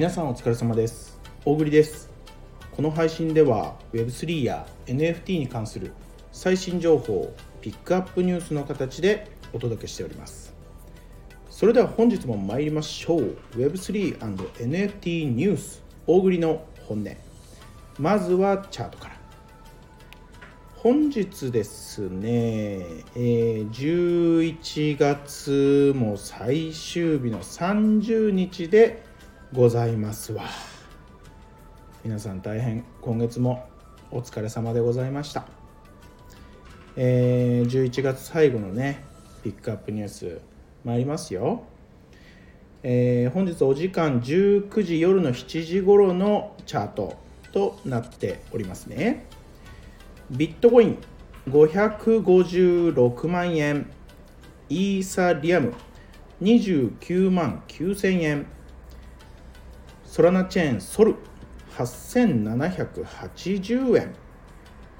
皆さんお疲れ様です。大栗です。この配信では Web3 や NFT に関する最新情報ピックアップニュースの形でお届けしております。それでは本日も参りましょう。Web3&NFT ニュース大栗の本音。まずはチャートから。本日ですね、えー、11月も最終日の30日でございますわ。皆さん大変今月もお疲れ様でございました、えー、11月最後のねピックアップニュース参りますよ。えー、本日お時間19時夜の7時頃のチャートとなっておりますね。ビットコイン556万円。イーサリアム29万9000円。ソラナチェーンソル。8780円。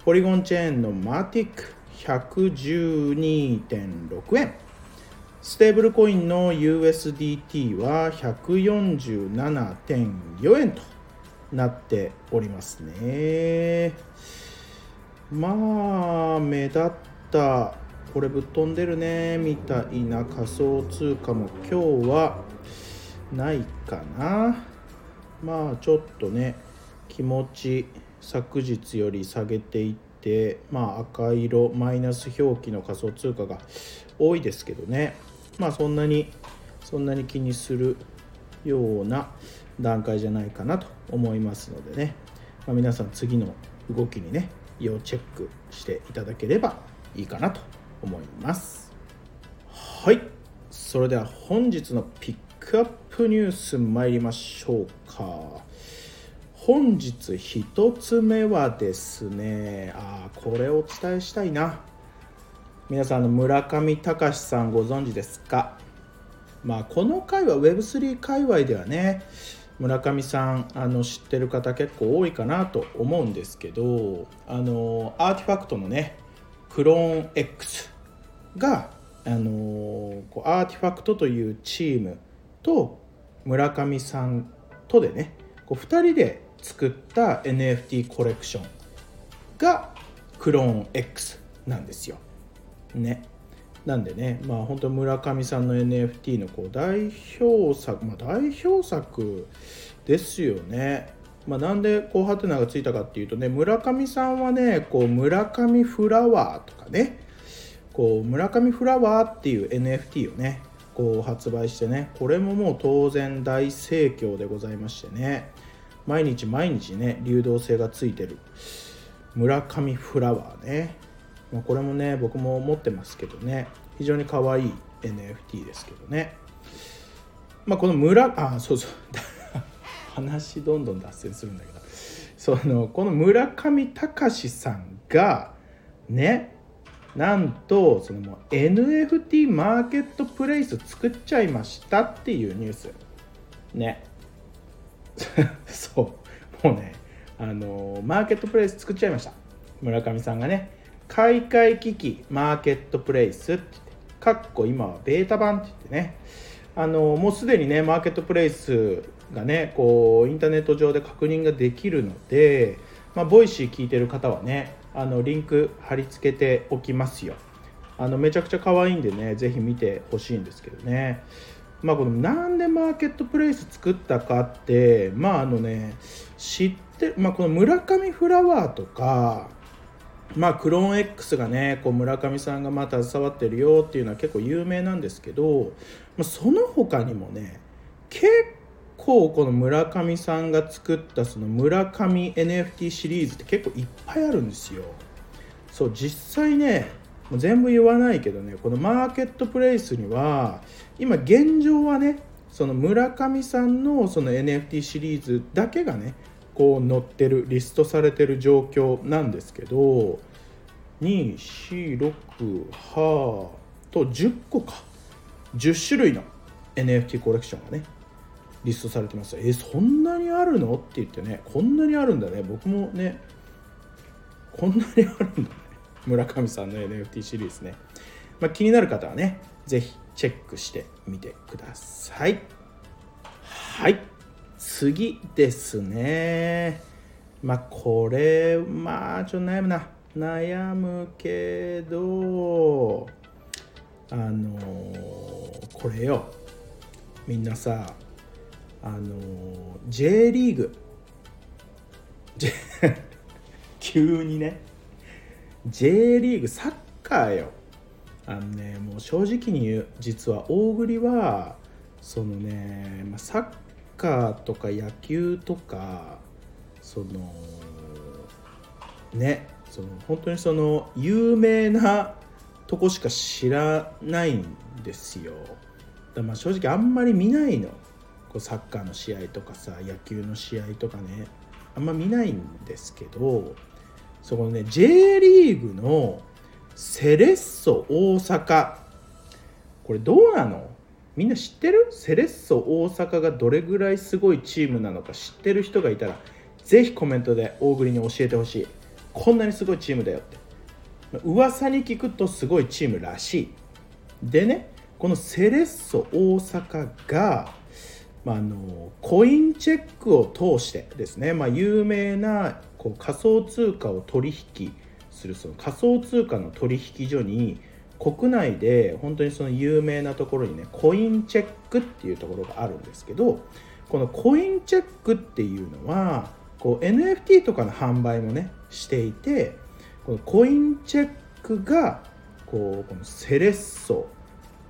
ポリゴンチェーンのマティック。112.6円。ステーブルコインの USDT は147.4円となっておりますね。まあ目立った。これぶっ飛んでるね。みたいな仮想通貨も今日はないかな。まあちょっとね気持ち昨日より下げていってまあ赤色マイナス表記の仮想通貨が多いですけどね。まあそんなにそんなに気にするような段階じゃないかなと思いますのでね、まあ、皆さん次の動きにね要チェックしていただければいいかなと思います。はい。それでは本日のピックアップニュース参りましょうか。本日1つ目はですねあこれをお伝えしたいな。皆さんの村上隆さんご存知ですか？まあこの回は Web3 界隈ではね村上さんあの知ってる方結構多いかなと思うんですけどあのアーティファクトのねクローン X があのこうアーティファクトというチームと村上さんとでねこう2人で作った NFT コレクションがクローン X なんですよ。ね。なんでね、まあ本当村上さんの NFT のこう代表作、まあ、代表作ですよね。まあ、なんでこうハテナがついたかっていうとね村上さんはねこう村上フラワーとかねこう村上フラワーっていう NFT をねこう発売してねこれももう当然大盛況でございましてね毎日毎日ね流動性がついてる。村上フラワーね。まあ、これもね僕も持ってますけどね。非常に可愛い NFT ですけどね。まあこの村あそうそう。話どんどん脱線するんだけど。そのこの村上隆さんがねなんとそのもう NFT マーケットプレイス作っちゃいましたっていうニュース。ね。そう。もうねあのマーケットプレイス作っちゃいました。村上さんがね。開会機器マーケットプレイスって、かっこ今はベータ版って言ってね、あのもうすでにね、マーケットプレイスがね、こうインターネット上で確認ができるので、まあ、 Voicy 聞いてる方はね、あのリンク貼り付けておきますよ。あのめちゃくちゃ可愛いんでね、ぜひ見てほしいんですけどね。まあ、このなんでマーケットプレイス作ったかって、まああのね、知って、まあ、この村上フラワーとか、まあ、クローン X がねこう村上さんがまあ携わってるよっていうのは結構有名なんですけど、まあ、その他にもね結構この村上さんが作ったその村上 NFT シリーズって結構いっぱいあるんですよ。そう実際ねもう全部言わないけどねこのマーケットプレイスには今現状はねその村上さんのその NFT シリーズだけがねこう載ってるリストされてる状況なんですけど246はと10個か10種類の NFT コレクションがねリストされてます。えそんなにあるの？って言ってねこんなにあるんだね。僕もねこんなにあるんだね。村上さんの NFT シリーズね、まあ、気になる方はね是非チェックしてみてください。はい。次ですね。まあこれまあちょっと悩むな。悩むけどあのこれよ。みんなさあの J リーグ。急にね。J リーグサッカーよ。あのねもう正直に言う。実は大栗はそのね、まあ、サッカーとか野球とかそのねその本当にその有名なとこしか知らないんですよ。だまあ正直あんまり見ないの。こうサッカーの試合とかさ野球の試合とかねあんま見ないんですけどそこのね J リーグのセレッソ大阪。これどうなの？みんな知ってる？セレッソ大阪がどれぐらいすごいチームなのか知ってる人がいたらぜひコメントで大栗に教えてほしい。こんなにすごいチームだよって。噂に聞くとすごいチームらしい。でねこのセレッソ大阪がまあ、あのコインチェックを通してですね、まあ、有名なこう仮想通貨を取引するその仮想通貨の取引所に国内で本当にその有名なところにねコインチェックっていうところがあるんですけどこのコインチェックっていうのはこう NFT とかの販売もねしていてこのコインチェックがこうこのセレッソ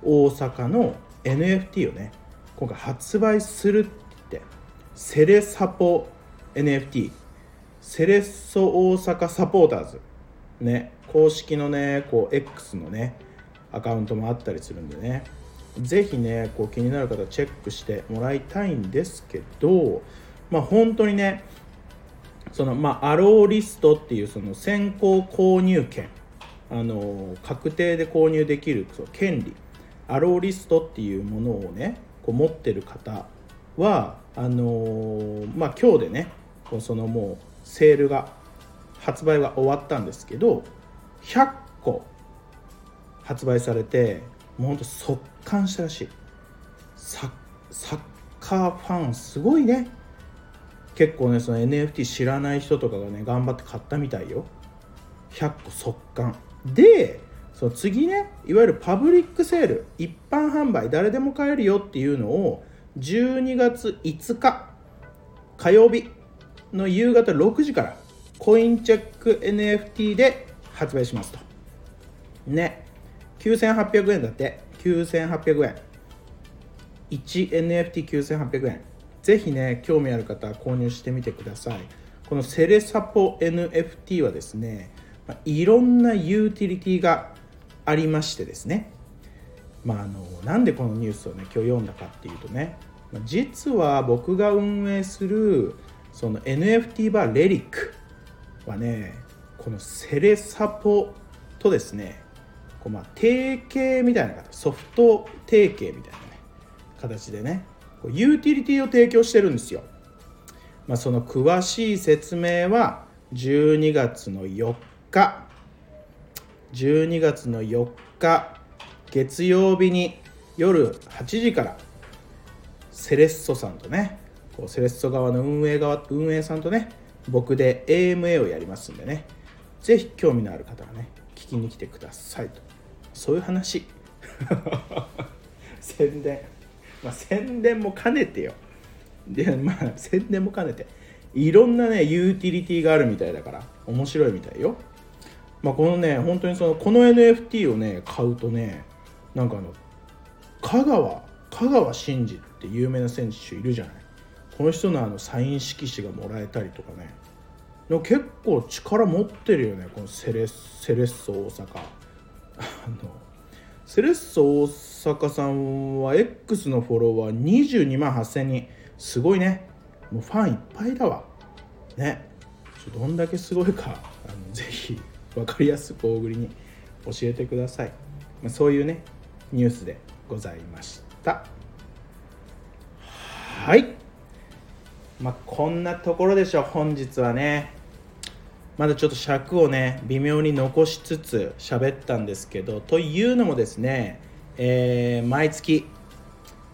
大阪の NFT をね今回発売するって。セレサポ NFT セレッソ大阪サポーターズ。ね。公式のねこう X のねアカウントもあったりするんでね。ぜひねこう気になる方チェックしてもらいたいんですけどまあ本当にねそのまあアローリストっていうその先行購入権。あの確定で購入できるその権利。アローリストっていうものをねこう持ってる方はあのー、まあ今日でねそのもうセールが発売が終わったんですけど100個発売されてもうほんと速乾したらしい。サッカーファンすごいね。結構ねその NFT 知らない人とかがね頑張って買ったみたいよ。100個速乾。でそう次ねいわゆるパブリックセール一般販売誰でも買えるよっていうのを12月5日火曜日の夕方6時からコインチェック NFT で発売しますと。ね9800円だって。9800円。1NFT9800 円。ぜひね興味ある方は購入してみてください。このセレサポ NFT はですねいろんなユーティリティがありましてですね、まあ、あのなんでこのニュースをね今日読んだかっていうとね実は僕が運営するその NFT バーレリックはねこのセレサポとですねこうまあ提携みたいな形ソフト提携みたいなね形でねユーティリティを提供してるんですよ、まあ、その詳しい説明は12月の4日12月の4日月曜日に夜8時からセレッソさんとねこうセレッソ側の運営側運営さんとね僕で AMA をやりますんでね。是非興味のある方はね聞きに来てくださいと。そういう話。宣伝。まあ宣伝も兼ねてよ。でまあ宣伝も兼ねて。いろんなねユーティリティがあるみたいだから面白いみたいよ。まあ、このね本当にそのこの NFT をね買うとねなんかあの香川香川真司って有名な選手いるじゃない。この人のあのサイン色紙がもらえたりとかね。でも結構力持ってるよねこのセレセレッソ大阪。あのセレッソ大阪さんは X のフォロワー22万8000人。すごいね。もうファンいっぱいだわ。ね。どんだけすごいか。分かりやすく大栗に教えてください、まあ、そういうねニュースでございました。はい。まあこんなところでしょう本日はね。まだちょっと尺をね微妙に残しつつ喋ったんですけどというのもですね、えー、毎月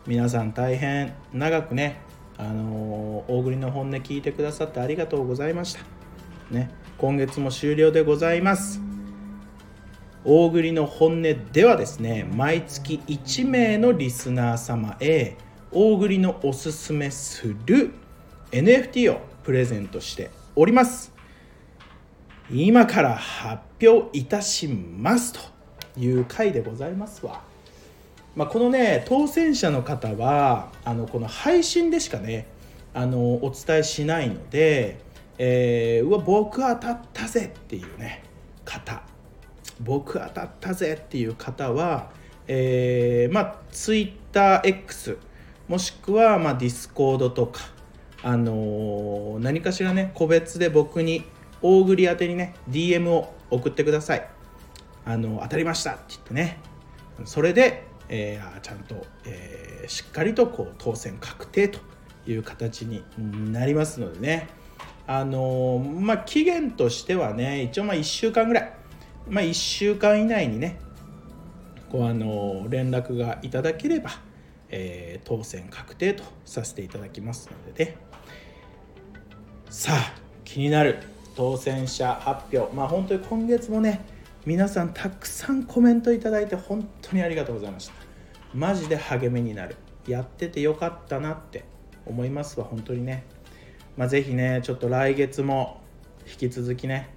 皆さん大変長くねあのー、大栗の本音聞いてくださってありがとうございました。ね。今月も終了でございます。大栗の本音ではですね毎月1名のリスナー様へ大栗のおすすめする NFT をプレゼントしております。今から発表いたしますという回でございますわ、まあ、このね当選者の方はあのこの配信でしかねあのお伝えしないので、えー、うわ僕当たったぜっていうね方。僕当たったぜっていう方は、えー、まあ TwitterX もしくはまあ Discord とかあのー、何かしらね個別で僕に大栗宛てにね DM を送ってください。あの当たりましたって言ってね。それで、えー、ちゃんと、えー、しっかりとこう当選確定という形になりますのでね。あの、まあ期限としてはね一応まあ1週間ぐらい。まあ1週間以内にねこうあの連絡がいただければ、えー、当選確定とさせていただきますのでね。さあ気になる当選者発表。まあ本当に今月もね皆さんたくさんコメントいただいて本当にありがとうございました。マジで励みになる。やっててよかったなって思いますわ本当にね。まあ、ぜひねちょっと来月も引き続きね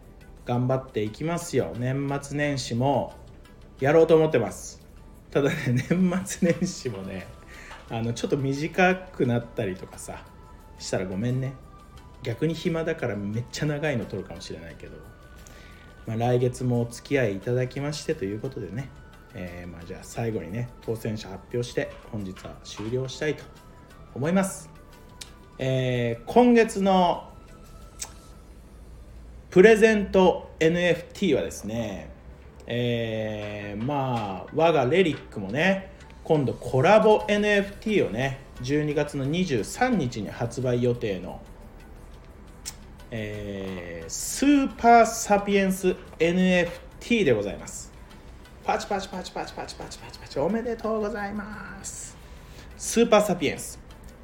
頑張っていきますよ。年末年始もやろうと思ってます。ただね 年末年始もねあのちょっと短くなったりとかさしたらごめんね。逆に暇だからめっちゃ長いの撮るかもしれないけど、まあ、来月もお付き合いいただきましてということでね、えー、まあじゃあ最後にね当選者発表して本日は終了したいと思います、えー、今月のプレゼント NFT はですねえー、まあ我がレリックもね今度コラボ NFT をね12月の23日に発売予定のえー、スーパーサピエンス NFT でございます。パチパチパチパチパチパチパチパチおめでとうございます。スーパーサピエンス。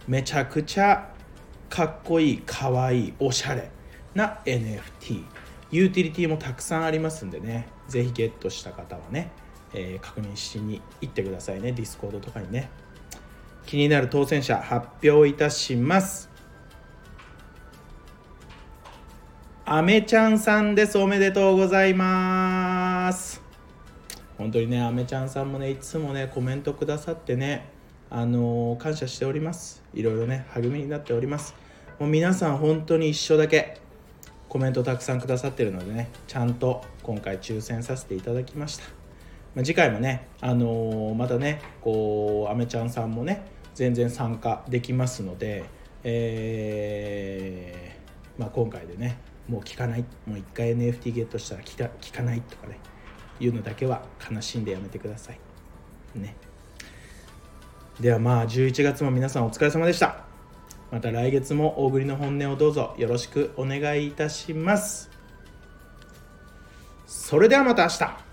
めちゃくちゃかっこいい、かわいい、おしゃれな NFT。ユーティリティもたくさんありますんでね、ぜひゲットした方はね、えー、確認しに行ってくださいね、 Discord とかにね。気になる当選者発表いたします。あめちゃんさんです。おめでとうございます。本当にね、あめちゃんさんもね、いつもね、コメントくださってね、あの、感謝しております。いろいろね、励みになっております。もう皆さん本当に一緒だけコメントたくさんくださってるのでね、ちゃんと今回抽選させていただきました。まあ、次回もね、あのー、またね、こう、あめちゃんさんもね、全然参加できますので、えー、まあ、今回でね、もう聞かないもう一回 NFT ゲットしたら聞か聞かないとかねいうのだけは悲しんでやめてくださいねではまあ11月も皆さんお疲れ様でした。また来月も大栗の本音をどうぞよろしくお願いいたします。それではまた明日。